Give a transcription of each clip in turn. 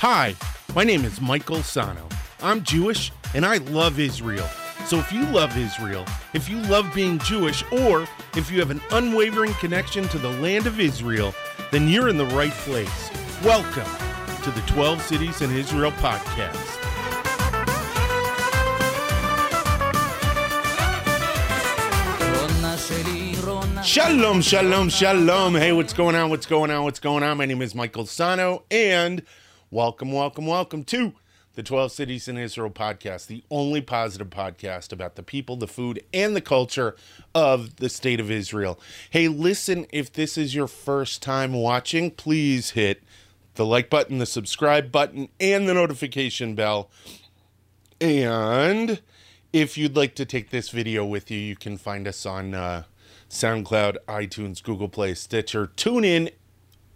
Hi, my name is Michael Sano. I'm Jewish and I love Israel. So if you love Israel, if you love being Jewish, or if you have an unwavering connection to the land of Israel, then you're in the right place. Welcome to the 12 Cities in Israel podcast. Shalom, shalom, shalom. Hey, what's going on? What's going on? What's going on? My name is Michael Sano, and welcome, welcome, welcome to the 12 Cities in Israel podcast, the only positive podcast about the people, the food, and the culture of the state of Israel. Hey, listen, if this is your first time watching, please hit the like button, the subscribe button, and the notification bell. And if you'd like to take this video with you, you can find us on uh, SoundCloud, iTunes, Google Play, Stitcher, TuneIn,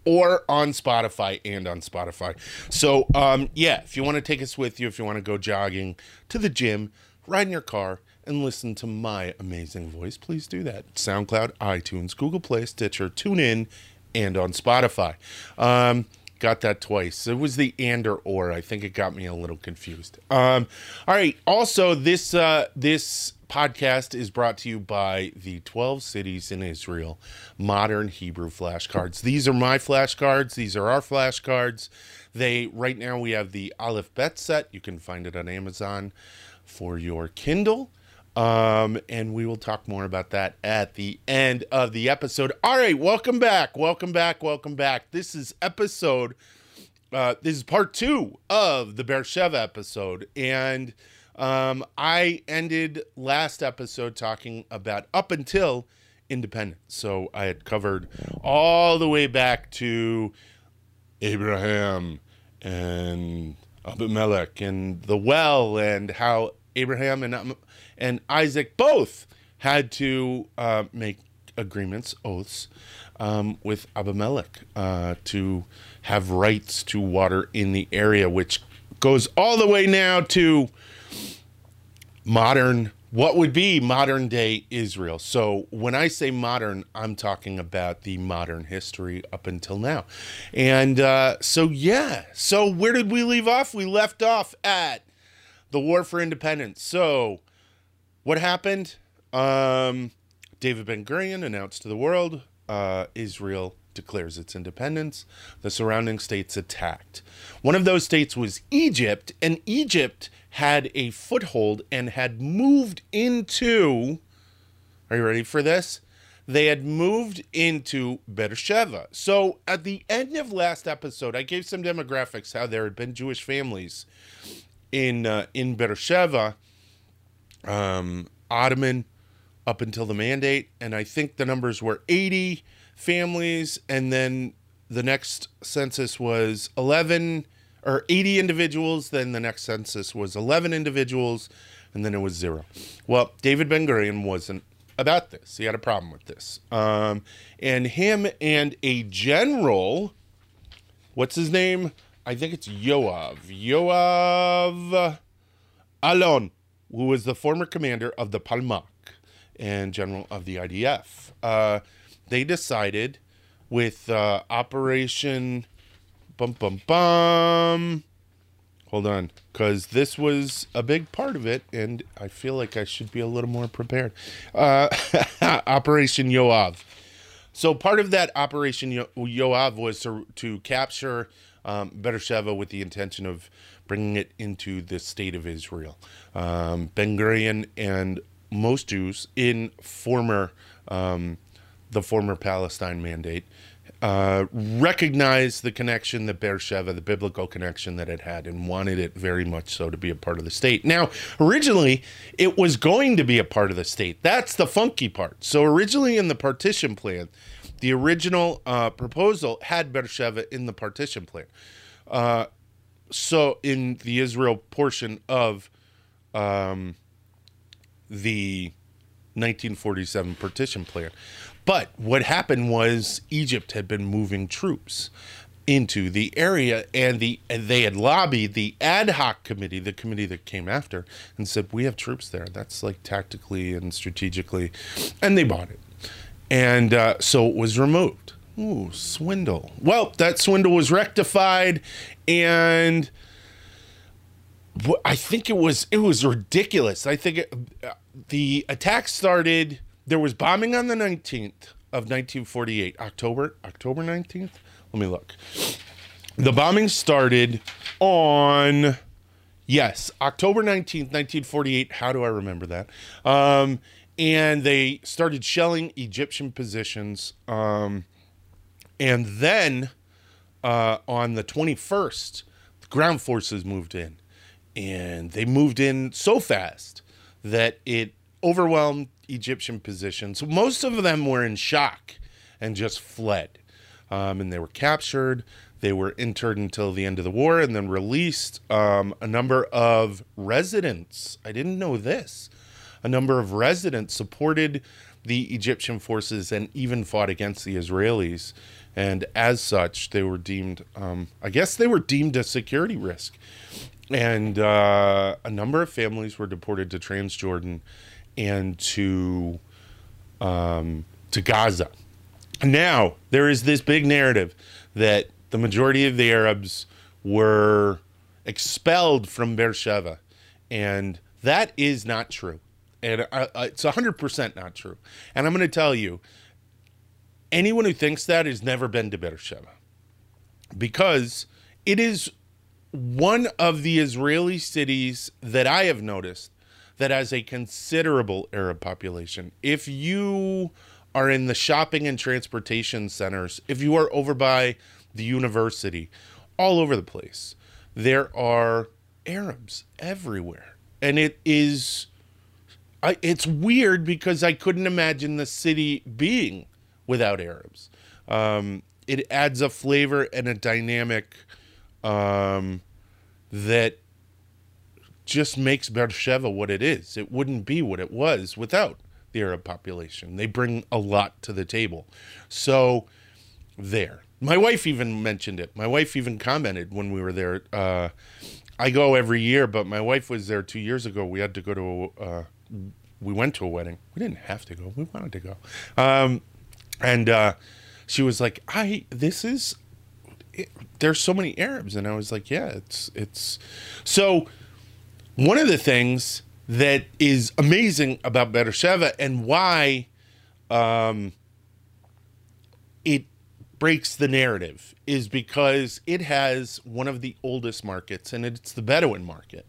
or on Spotify and on Spotify. So, um, yeah, if you want to take us with you, if you want to go jogging to the gym, ride in your car, and listen to my amazing voice, please do that. SoundCloud, iTunes, Google Play, Stitcher, TuneIn, and on Spotify. Um, got that twice. It was the and or or. I think it got me a little confused. Um, all right. Also, this uh, this podcast is brought to you by the 12 cities in Israel modern Hebrew flashcards. These are my flashcards. These are our flashcards. They right now we have the Aleph Bet set. You can find it on Amazon for your Kindle. Um, and we will talk more about that at the end of the episode. All right, welcome back, welcome back, welcome back. This is episode. Uh, this is part two of the Beersheva episode, and um, I ended last episode talking about up until independence. So I had covered all the way back to Abraham and Abimelech and the well and how Abraham and um, and Isaac both had to uh, make agreements, oaths, um, with Abimelech uh, to have rights to water in the area, which goes all the way now to modern, what would be modern day Israel. So when I say modern, I'm talking about the modern history up until now. And uh, so, yeah. So where did we leave off? We left off at the War for Independence. So what happened? Um, David Ben Gurion announced to the world uh, Israel declares its independence. The surrounding states attacked. One of those states was Egypt, and Egypt had a foothold and had moved into. Are you ready for this? They had moved into Beersheba. So at the end of last episode, I gave some demographics how there had been Jewish families in uh, in Beersheba, um, Ottoman, up until the mandate, and I think the numbers were 80 families, and then the next census was 11 or 80 individuals. Then the next census was 11 individuals, and then it was zero. Well, David Ben Gurion wasn't about this. He had a problem with this. Um, and him and a general, what's his name? I think it's Yoav. Yoav Alon, who was the former commander of the Palmach and general of the IDF. Uh, they decided with uh, Operation Bum Bum Bum. Hold on, because this was a big part of it, and I feel like I should be a little more prepared. Uh, Operation Yoav. So part of that Operation Yo- Yoav was to to capture um, Beersheba with the intention of bringing it into the state of Israel. Um, ben Gurion and most Jews in former um, the former Palestine Mandate uh, recognized the connection that Beersheba, the biblical connection that it had, and wanted it very much so to be a part of the state. Now, originally, it was going to be a part of the state. That's the funky part. So, originally in the partition plan, the original uh, proposal had Beersheba in the partition plan. Uh, so, in the Israel portion of um, the 1947 partition plan. But what happened was Egypt had been moving troops into the area and the and they had lobbied the ad hoc committee the committee that came after and said we have troops there that's like tactically and strategically and they bought it and uh, so it was removed Ooh, swindle. Well, that swindle was rectified, and I think it was it was ridiculous. I think it, uh, the attack started. There was bombing on the nineteenth of nineteen forty eight, October October nineteenth. Let me look. The bombing started on yes October nineteenth, nineteen forty eight. How do I remember that? Um, and they started shelling Egyptian positions. Um, and then uh, on the 21st, the ground forces moved in. And they moved in so fast that it overwhelmed Egyptian positions. Most of them were in shock and just fled. Um, and they were captured. They were interned until the end of the war and then released. Um, a number of residents, I didn't know this, a number of residents supported the Egyptian forces and even fought against the Israelis. And as such, they were deemed, um, I guess they were deemed a security risk. And uh, a number of families were deported to Transjordan and to um, to Gaza. Now there is this big narrative that the majority of the Arabs were expelled from Beersheba, and that is not true. And uh, uh, it's hundred percent not true. And I'm going to tell you, anyone who thinks that has never been to Beersheba, because it is one of the Israeli cities that I have noticed that has a considerable Arab population. If you are in the shopping and transportation centers, if you are over by the university, all over the place, there are Arabs everywhere. And it is I, it's weird because I couldn't imagine the city being without Arabs. Um, it adds a flavor and a dynamic um, that just makes Beersheba what it is. It wouldn't be what it was without the Arab population. They bring a lot to the table. So, there. My wife even mentioned it. My wife even commented when we were there. Uh, I go every year, but my wife was there two years ago. We had to go to, uh, we went to a wedding. We didn't have to go. We wanted to go. Um, and uh, she was like, "I this is it, there's so many Arabs," and I was like, "Yeah, it's it's." So one of the things that is amazing about Beersheba and why um, it breaks the narrative is because it has one of the oldest markets, and it's the Bedouin market.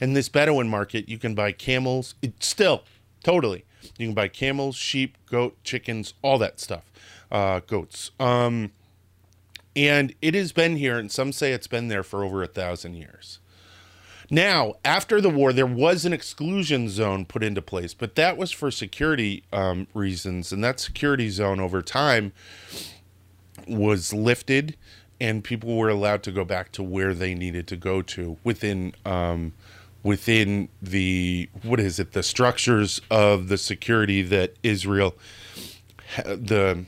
And this Bedouin market, you can buy camels. It's still totally. You can buy camels, sheep, goat, chickens, all that stuff. Uh, goats. Um, and it has been here, and some say it's been there for over a thousand years. Now, after the war, there was an exclusion zone put into place, but that was for security um, reasons. And that security zone over time was lifted, and people were allowed to go back to where they needed to go to within um, within the what is it the structures of the security that Israel the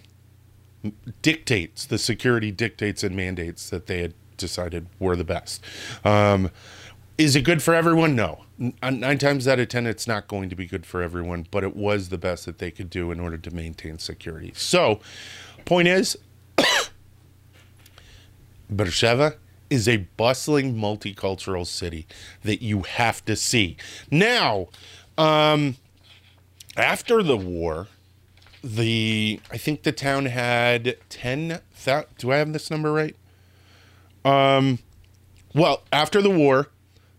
dictates the security dictates and mandates that they had decided were the best. Um, is it good for everyone? No. Nine times out of ten, it's not going to be good for everyone, but it was the best that they could do in order to maintain security. So, point is, Beersheba is a bustling multicultural city that you have to see. Now, um, after the war, the I think the town had ten. Do I have this number right? Um, well, after the war,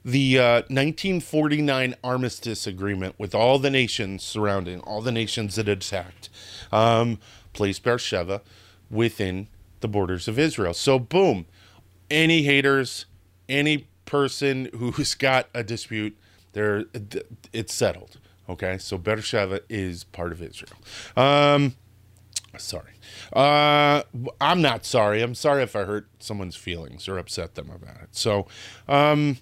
the uh, 1949 armistice agreement with all the nations surrounding all the nations that attacked um, placed Beersheba within the borders of Israel. So, boom, any haters, any person who's got a dispute, there it's settled. Okay, so Beersheba is part of Israel. Um, sorry, uh, I'm not sorry. I'm sorry if I hurt someone's feelings or upset them about it. So, um,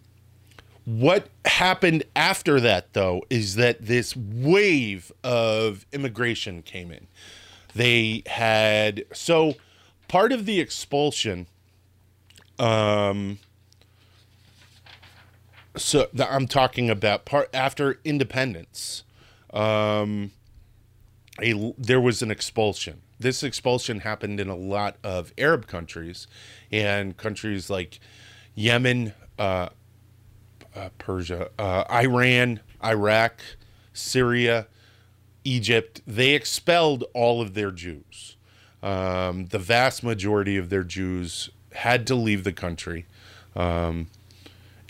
what happened after that, though, is that this wave of immigration came in. They had so part of the expulsion um so i'm talking about part after independence um a there was an expulsion this expulsion happened in a lot of Arab countries and countries like Yemen, uh, uh, Persia, uh, Iran, Iraq, Syria, Egypt. They expelled all of their Jews. Um, the vast majority of their Jews had to leave the country um,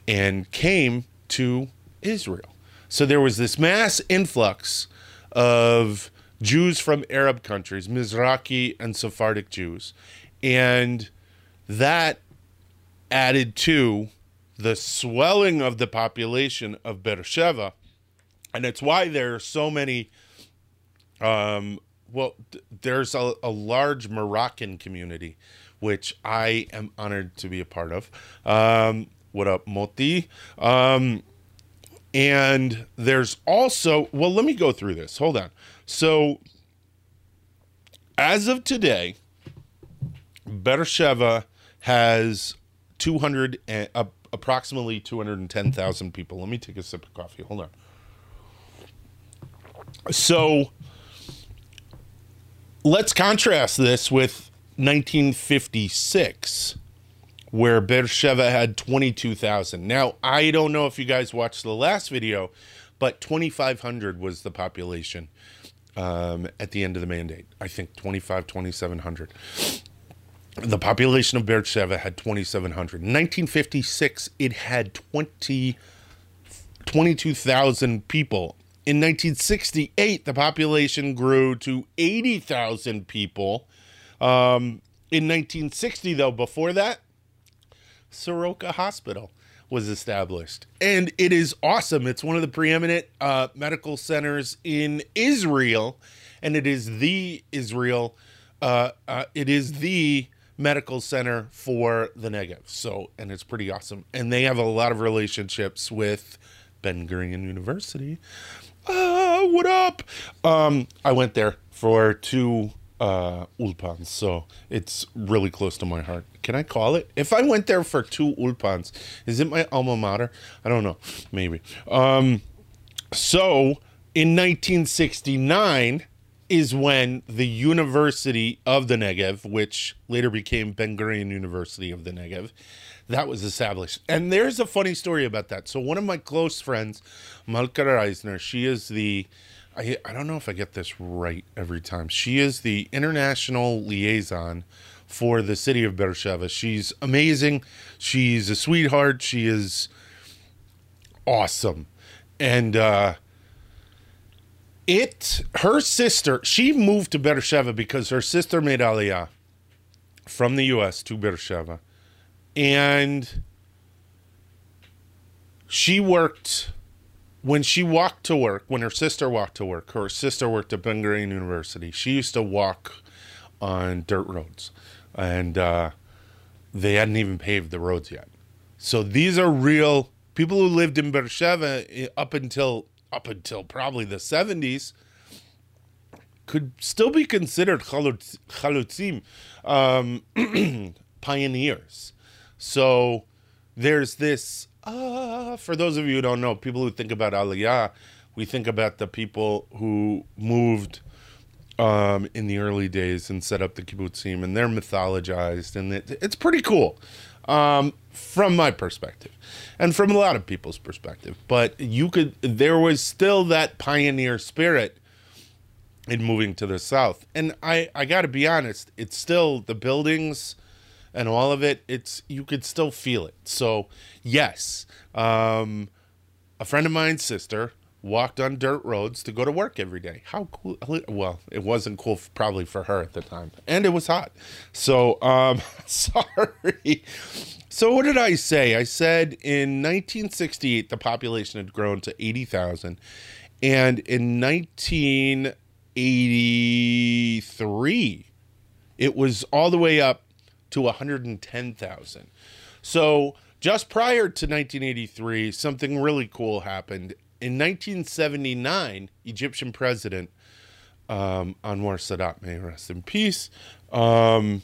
and came to Israel. So there was this mass influx of Jews from Arab countries, Mizrahi and Sephardic Jews. And that added to the swelling of the population of Beersheba. And it's why there are so many, um, well, there's a, a large Moroccan community, which I am honored to be a part of. Um, what up, Moti? Um, and there's also, well, let me go through this. Hold on. So, as of today, Beersheba has 200, and, uh, approximately 210,000 people. Let me take a sip of coffee. Hold on. So, let's contrast this with 1956 where Beersheba had 22,000. Now, I don't know if you guys watched the last video, but 2,500 was the population um, at the end of the mandate. I think 25, 2,700. The population of Beersheba had 2,700. In 1956, it had 20, 22,000 people. In 1968, the population grew to 80,000 people. Um, in 1960, though, before that, Soroka Hospital was established. And it is awesome. It's one of the preeminent uh, medical centers in Israel. And it is the Israel, uh, uh, it is the medical center for the Negev. So, and it's pretty awesome. And they have a lot of relationships with Ben Gurion University. Ah, what up? Um, I went there for two uh, ulpans, so it's really close to my heart. Can I call it? If I went there for two ulpans, is it my alma mater? I don't know. Maybe. Um, so in 1969 is when the University of the Negev, which later became Ben Gurion University of the Negev, that was established. And there's a funny story about that. So one of my close friends, Malka Reisner, she is the I, I don't know if I get this right every time. She is the international liaison for the city of Beersheba. She's amazing. She's a sweetheart. She is awesome. And uh, it, her sister, she moved to Beersheba because her sister made Aliyah from the U.S. to Beersheba. And she worked when she walked to work, when her sister walked to work, her sister worked at Ben Gurion University. She used to walk on dirt roads, and uh, they hadn't even paved the roads yet. So these are real people who lived in Beersheba eh, up until up until probably the seventies could still be considered chalutzim, um, pioneers. So there's this uh, for those of you who don't know, people who think about Aliyah, we think about the people who moved um, in the early days and set up the kibbutzim, and they're mythologized, and it, it's pretty cool um, from my perspective, and from a lot of people's perspective. But you could, there was still that pioneer spirit in moving to the south, and I, I got to be honest, it's still the buildings and all of it, it's you could still feel it. So yes, um, a friend of mine's sister walked on dirt roads to go to work every day. How cool? Well, it wasn't cool probably for her at the time, and it was hot. So um, sorry. So what did I say? I said in 1968 the population had grown to 80,000, and in 1983 it was all the way up to 110,000. So just prior to 1983, something really cool happened. In 1979, Egyptian president um, Anwar Sadat, may rest in peace, um,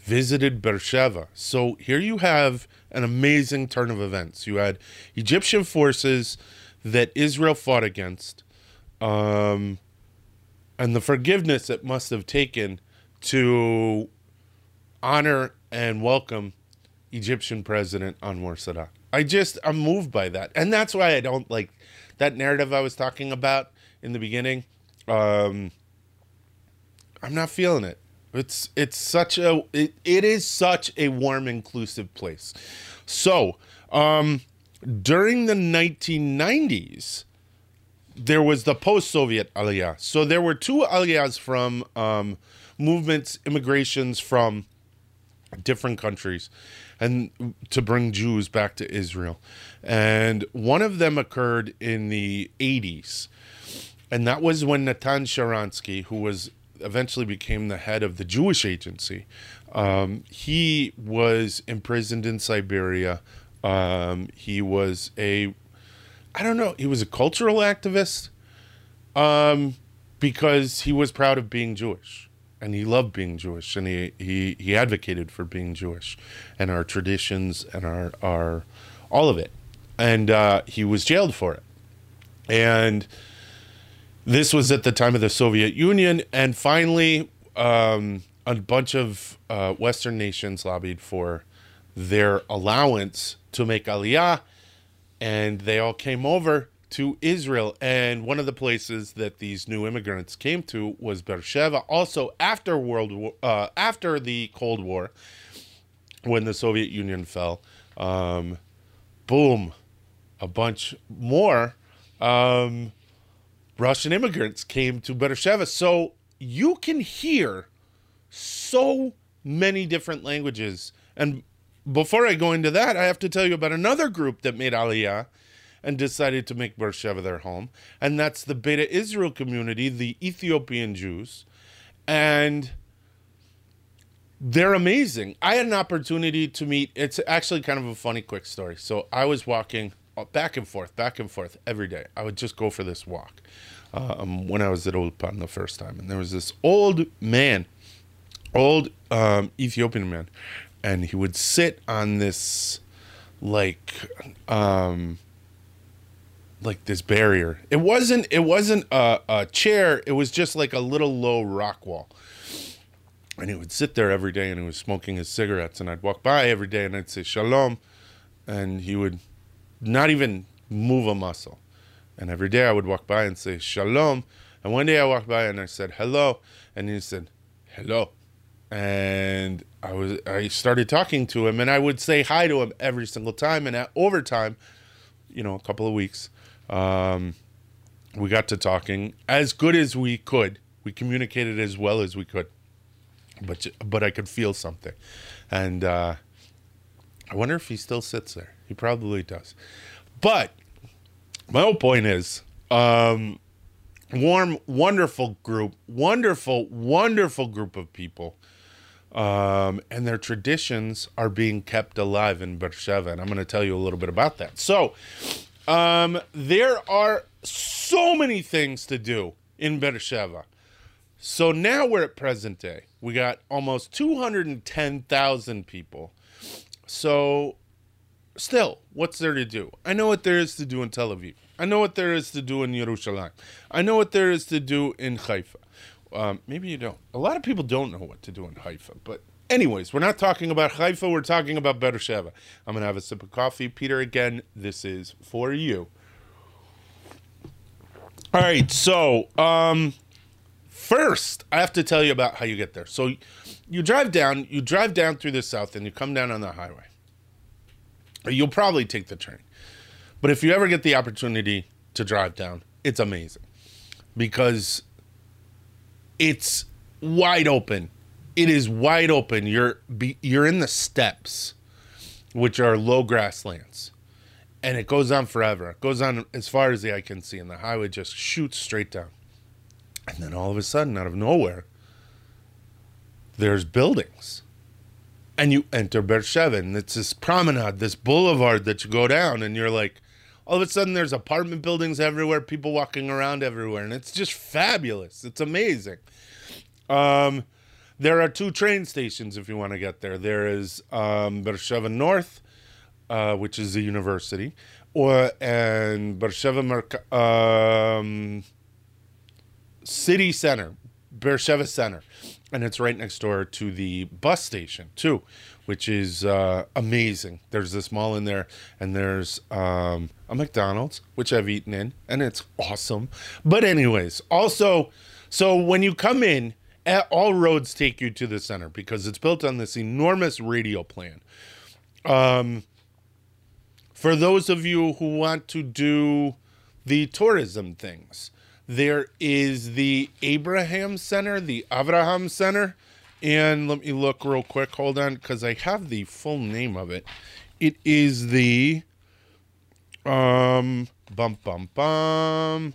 visited Beersheba. So here you have an amazing turn of events. You had Egyptian forces that Israel fought against. Um, and the forgiveness it must have taken to honor and welcome Egyptian President Anwar Sadat. I just I'm moved by that, and that's why I don't like that narrative I was talking about in the beginning. Um, I'm not feeling it. It's it's such a it, it is such a warm, inclusive place. So um, during the 1990s, there was the post-Soviet Aliyah. So there were two Aliyahs from um, movements, immigrations from different countries, and to bring Jews back to Israel. And one of them occurred in the 80s, and that was when Natan Sharansky, who was eventually became the head of the Jewish Agency, um, he was imprisoned in Siberia. Um, he was a I don't know. He was a cultural activist um, because he was proud of being Jewish and he loved being Jewish and he, he, he advocated for being Jewish and our traditions and our, our all of it. And uh, he was jailed for it. And this was at the time of the Soviet Union. And finally, um, a bunch of uh, Western nations lobbied for their allowance to make Aliyah and they all came over to Israel. And one of the places that these new immigrants came to was Beersheba. Also, after World War, uh, after the Cold War, when the Soviet Union fell, um, boom, a bunch more um, Russian immigrants came to Beersheba. So you can hear so many different languages. And before I go into that, I have to tell you about another group that made Aliyah and decided to make Beersheba their home. And that's the Beta Israel community, the Ethiopian Jews. And they're amazing. I had an opportunity to meet, it's actually kind of a funny, quick story. So I was walking back and forth, back and forth every day. I would just go for this walk um, when I was at Ulpan the first time. And there was this old man, old um, Ethiopian man, and he would sit on this like um like this barrier. It wasn't it wasn't a, a chair. It was just like a little low rock wall. And he would sit there every day and he was smoking his cigarettes and i'd walk by every day and i'd say shalom. And he would not even move a muscle. And every day i would walk by and say shalom. And one day i walked by and i said hello. And he said hello. And I was I started talking to him, and I would say hi to him every single time. And at, over time, you know, a couple of weeks, um, we got to talking as good as we could. We communicated as well as we could, but but I could feel something, and uh, I wonder if he still sits there. He probably does. But my whole point is, um, warm, wonderful group, wonderful, wonderful group of people um, and their traditions are being kept alive in Beersheba. And I'm going to tell you a little bit about that. So, um, there are so many things to do in Beersheba. So now we're at present day. We got almost 210,000 people. So, still, what's there to do? I know what there is to do in Tel Aviv. I know what there is to do in Yerushalayim. I know what there is to do in Haifa. Um, maybe you don't. A lot of people don't know what to do in Haifa, but anyways, we're not talking about Haifa. We're talking about Beersheba. I'm gonna have a sip of coffee. Peter, again, this is for you. All right, so um, first, I have to tell you about how you get there. So, you drive down. You drive down through the south, and you come down on the highway. You'll probably take the train, but if you ever get the opportunity to drive down, it's amazing because it's wide open. It is wide open. You're be, you're in the steppes, which are low grasslands, and it goes on forever. It goes on as far as the eye can see, and the highway just shoots straight down. And then all of a sudden, out of nowhere, there's buildings, and you enter Beersheba, it's this promenade, this boulevard that you go down, and you're like, all of a sudden there's apartment buildings everywhere, people walking around everywhere, and it's just fabulous. It's amazing. Um, there are two train stations if you want to get there. There is um, North, uh, which is a university, or and Beersheba um, city center, Beersheba Center, and it's right next door to the bus station too, which is uh, amazing. There's this mall in there, and there's um, a McDonald's which I've eaten in, and it's awesome. But anyways, also, so when you come in, all roads take you to the center because it's built on this enormous radial plan. Um, for those of you who want to do the tourism things, there is the Abraham Center, the Abraham Center. And let me look real quick. Hold on, because I have the full name of it. It is the um bum bum bum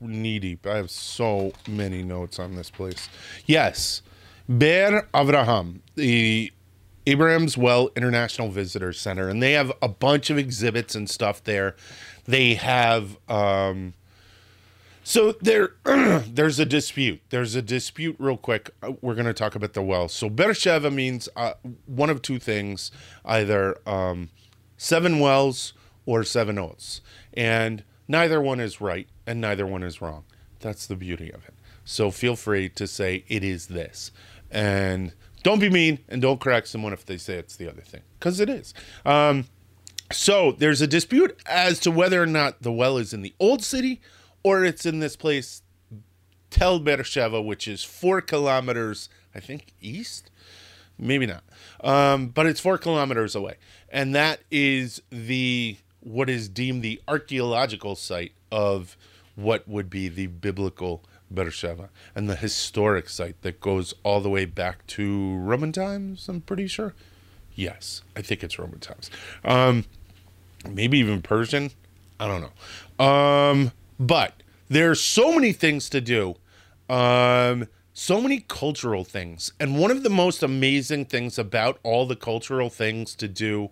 knee deep. I have so many notes on this place. Yes, Ber Avraham, the Abraham's Well International Visitor Center, and they have a bunch of exhibits and stuff there. They have um, so there, there's a dispute. There's a dispute, real quick. Uh, we're going to talk about the well. So Beersheba means uh, one of two things: either um, seven wells or seven oaths, and neither one is right and neither one is wrong. That's the beauty of it. So feel free to say it is this, and don't be mean and don't correct someone if they say it's the other thing, because it is. Um, so there's a dispute as to whether or not the well is in the old city or it's in this place, Tel Beersheba, which is four kilometers, I think, east. Maybe not, um, but it's four kilometers away, and that is the what is deemed the archaeological site of what would be the biblical Beersheba and the historic site that goes all the way back to Roman times. I'm pretty sure. Yes, I think it's Roman times. Um, maybe even Persian. I don't know. Um, but there's so many things to do. Um, so many cultural things. And one of the most amazing things about all the cultural things to do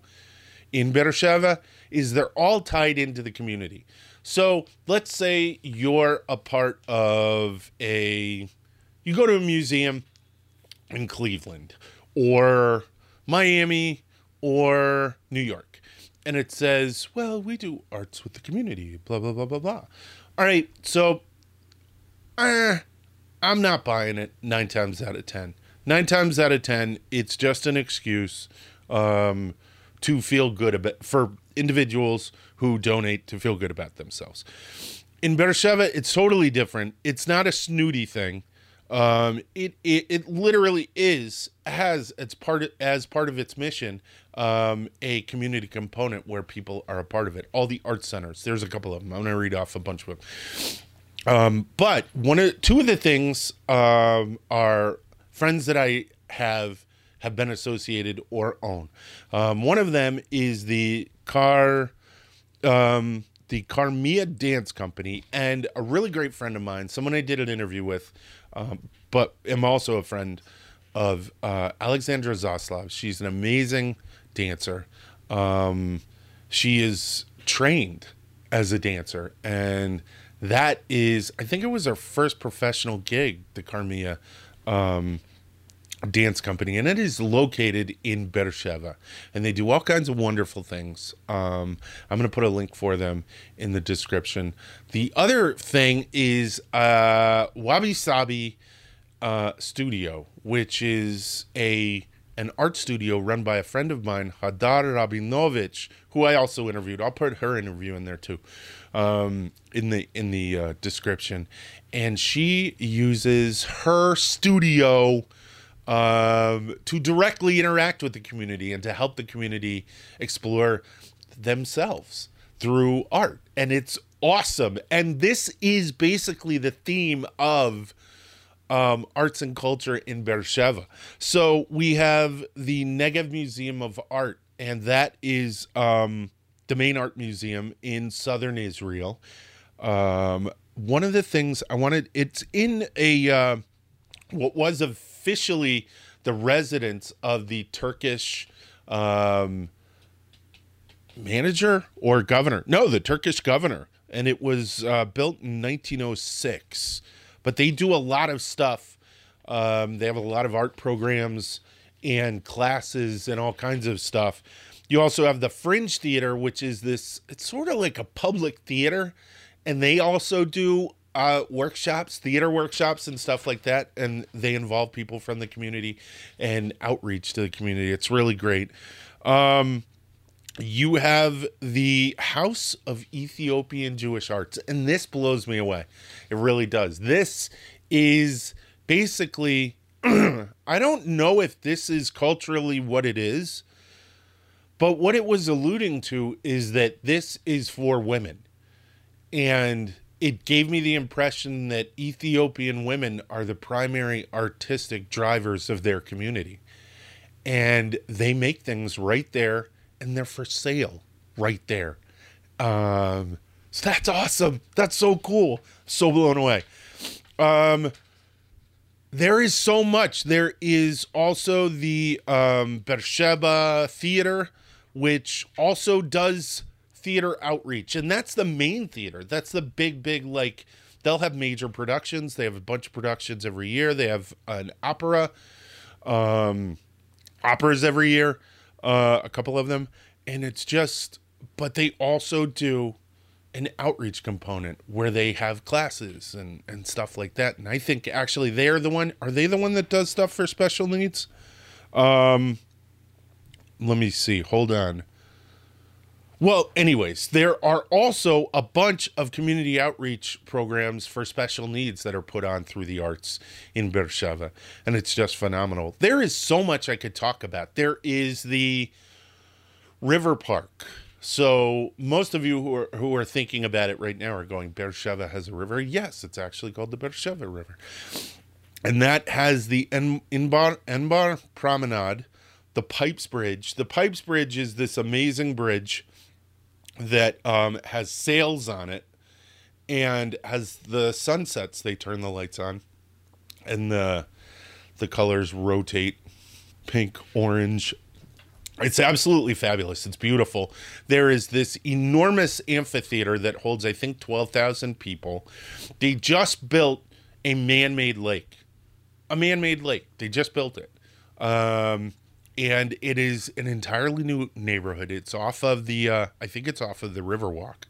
in Beersheba is they're all tied into the community. So let's say you're a part of a, you go to a museum in Cleveland or Miami or New York, and it says, well, we do arts with the community, blah, blah, blah, blah, blah. All right, so uh, I'm not buying it nine times out of 10. Nine times out of 10, it's just an excuse um, to feel good about for individuals who donate to feel good about themselves. In Beersheba, it's totally different. It's not a snooty thing. Um, it, it it literally is has its part of, as part of its mission um, a community component where people are a part of it. All the art centers, there's a couple of them. I'm going to read off a bunch of them. Um, but one of two of the things um, are friends that I have have been associated or own. Um, one of them is the car, um, the Carmia Dance Company, and a really great friend of mine, someone I did an interview with, um, but am also a friend of uh, Alexandra Zaslav. She's an amazing dancer. Um, she is trained as a dancer, and that is, I think it was her first professional gig, the Carmia um, Dance Company, and it is located in Beersheba, and they do all kinds of wonderful things. Um, I'm going to put a link for them in the description. The other thing is uh, Wabi Sabi uh, Studio, which is a an art studio run by a friend of mine, Hadar Rabinovich, who I also interviewed. I'll put her interview in there too, um, in the in the uh, description. And she uses her studio um, to directly interact with the community and to help the community explore themselves through art. And it's awesome. And this is basically the theme of um, arts and culture in Beersheba. So we have the Negev Museum of Art, and that is um, the main art museum in southern Israel. Um, one of the things I wanted, it's in a uh, what was officially the residence of the Turkish um, manager or governor. No, the Turkish governor, and it was uh, built in 1906 but they do a lot of stuff. Um, they have a lot of art programs and classes and all kinds of stuff. You also have the Fringe Theater, which is this, it's sort of like a public theater. And they also do uh, workshops, theater workshops, and stuff like that, and they involve people from the community and outreach to the community. It's really great. Um, you have the House of Ethiopian Jewish Arts, and this blows me away. It really does. This is basically, I don't know if this is culturally what it is, but what it was alluding to is that this is for women. And it gave me the impression that Ethiopian women are the primary artistic drivers of their community. And they make things right there and they're for sale right there. Um, so that's awesome. That's so cool. So blown away. Um, there is so much. There is also the um, Beersheba Theater, which also does theater outreach, and that's the main theater. That's the big, big like. They'll have major productions. They have a bunch of productions every year. They have an opera, um, operas every year, uh, a couple of them, and it's just. But they also do an outreach component where they have classes and and stuff like that. And I think actually they're the one. Are they the one that does stuff for special needs? Um, let me see. Hold on. Well, anyways, there are also a bunch of community outreach programs for special needs that are put on through the arts in Beersheba, and it's just phenomenal. There is so much I could talk about. There is the River Park. So most of you who are who are thinking about it right now are going, Beersheba has a river. Yes, it's actually called the Beersheba River, and that has the En- Enbar Enbar Promenade, the Pipes Bridge. The Pipes Bridge is this amazing bridge that um, has sails on it, and as the sun sets, they turn the lights on, and the the colors rotate, pink, orange, it's absolutely fabulous. It's beautiful. There is this enormous amphitheater that holds, I think, 12,000 people. They just built a man made lake. A man made lake. They just built it. Um, and it is an entirely new neighborhood. It's off of the, uh, I think it's off of the Riverwalk.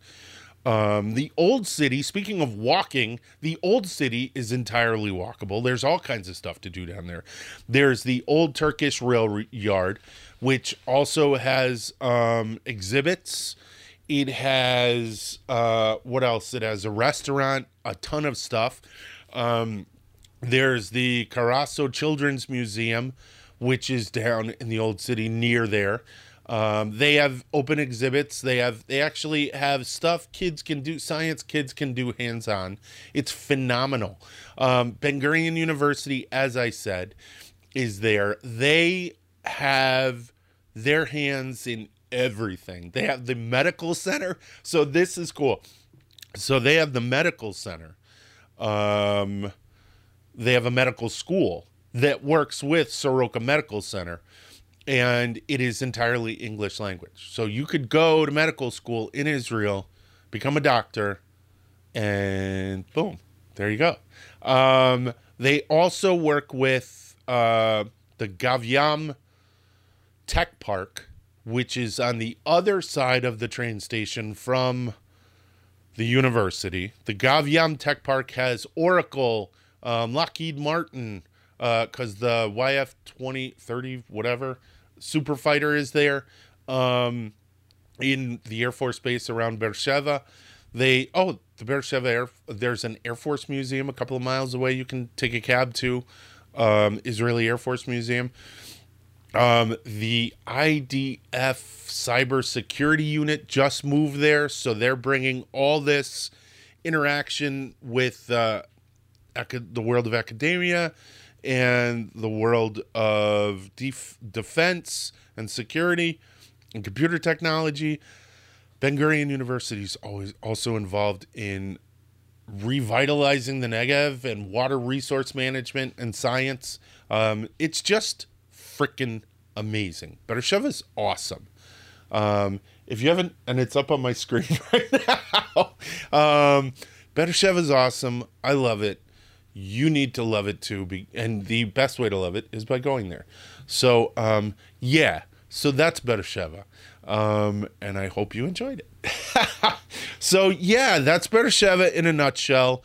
Um, the old city, speaking of walking, the old city is entirely walkable. There's all kinds of stuff to do down there. There's the old Turkish rail yard, which also has um, exhibits. It has, uh, what else? It has a restaurant, a ton of stuff. Um, there's the Carasso Children's Museum, which is down in the old city near there. Um, they have open exhibits. They have they actually have stuff kids can do science kids can do hands on. It's phenomenal. Um, Ben Gurion University, as I said, is there. They have their hands in everything. They have the medical center. So this is cool. So they have the medical center. Um, they have a medical school that works with Soroka Medical Center and it is entirely English language. So you could go to medical school in Israel, become a doctor, and boom, there you go. Um, they also work with uh, the Gavyam Tech Park, which is on the other side of the train station from the university. The Gavyam Tech Park has Oracle, um, Lockheed Martin, because uh, the YF 2030, whatever super fighter is there um, in the Air Force Base around Beersheba. They oh the Beersheba Air there's an Air Force Museum a couple of miles away. You can take a cab to um, Israeli Air Force Museum. Um, the IDF cybersecurity unit just moved there, so they're bringing all this interaction with uh, the world of academia and the world of def- defense and security and computer technology. Ben Gurion University is always also involved in revitalizing the Negev and water resource management and science. Um, it's just freaking amazing. Beersheba is awesome. Um, if you haven't, and it's up on my screen right now. um, Beersheba is awesome. I love it you need to love it too be, and the best way to love it is by going there so um, yeah so that's Beersheba. Um, and I hope you enjoyed it. so yeah, that's Beersheba in a nutshell.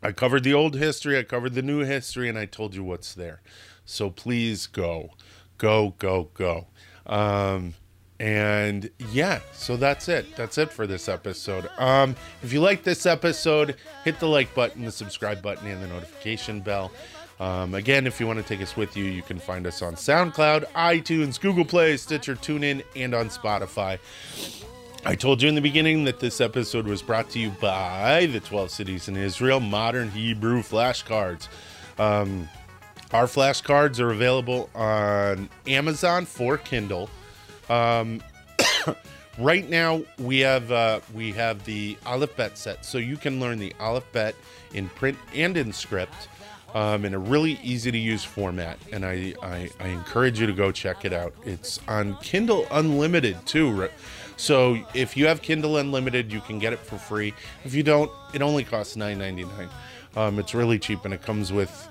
I covered the old history, I covered the new history, and I told you what's there. So please go, go, go, go. Um, and yeah, so that's it. That's it for this episode. Um, if you like this episode, hit the like button, the subscribe button, and the notification bell. Um, again, if you want to take us with you, you can find us on SoundCloud, iTunes, Google Play, Stitcher, TuneIn, and on Spotify. I told you in the beginning that this episode was brought to you by the 12 Cities in Israel Modern Hebrew Flashcards. Um, our flashcards are available on Amazon for Kindle. Um, right now we have uh, we have the Aleph Bet set, so you can learn the Aleph Bet in print and in script um, in a really easy to use format. And I, I I encourage you to go check it out. It's on Kindle Unlimited too. So if you have Kindle Unlimited, you can get it for free. If you don't, it only costs $9.99. Um, it's really cheap and it comes with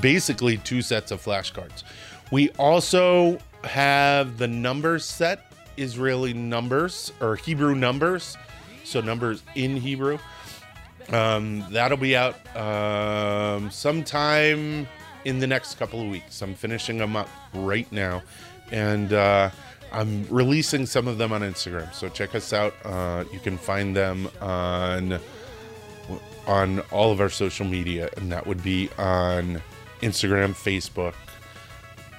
basically two sets of flashcards. We also have the numbers set, Israeli numbers or Hebrew numbers, so numbers in Hebrew. Um, that'll be out um, sometime in the next couple of weeks. I'm finishing them up right now, and uh, I'm releasing some of them on Instagram. So check us out. Uh, you can find them on on all of our social media, and that would be on Instagram, Facebook,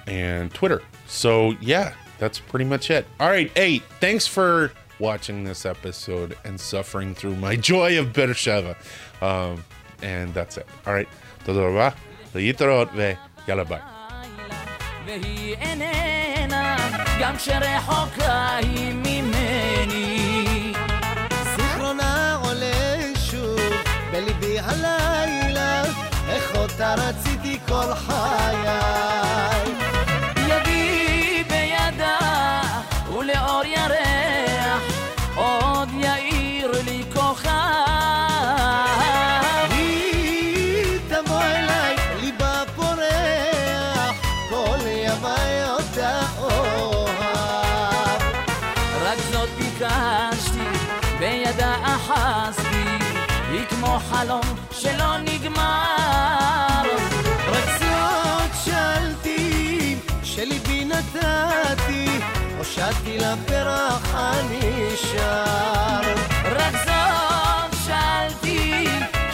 and Twitter. So yeah, that's pretty much it. All right, hey, thanks for watching this episode and suffering through my joy of Beersheba. Um, and that's it. All right, תודה רבה, להתראות ויאללה ביי. והיא איננה, גם כשרחוקה היא ממני. זיכרונה עולה שוב בליבי הלילה, איך אותה רציתי כל חיי. ביקשתי, בידה אחזתי, היא כמו חלום שלא נגמר. זאת שאלתי, שליבי נתתי, הושעתי לפרח הנשאר. רק זאת שאלתי,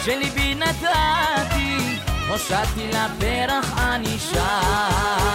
שליבי נתתי, הושעתי לפרח הנשאר.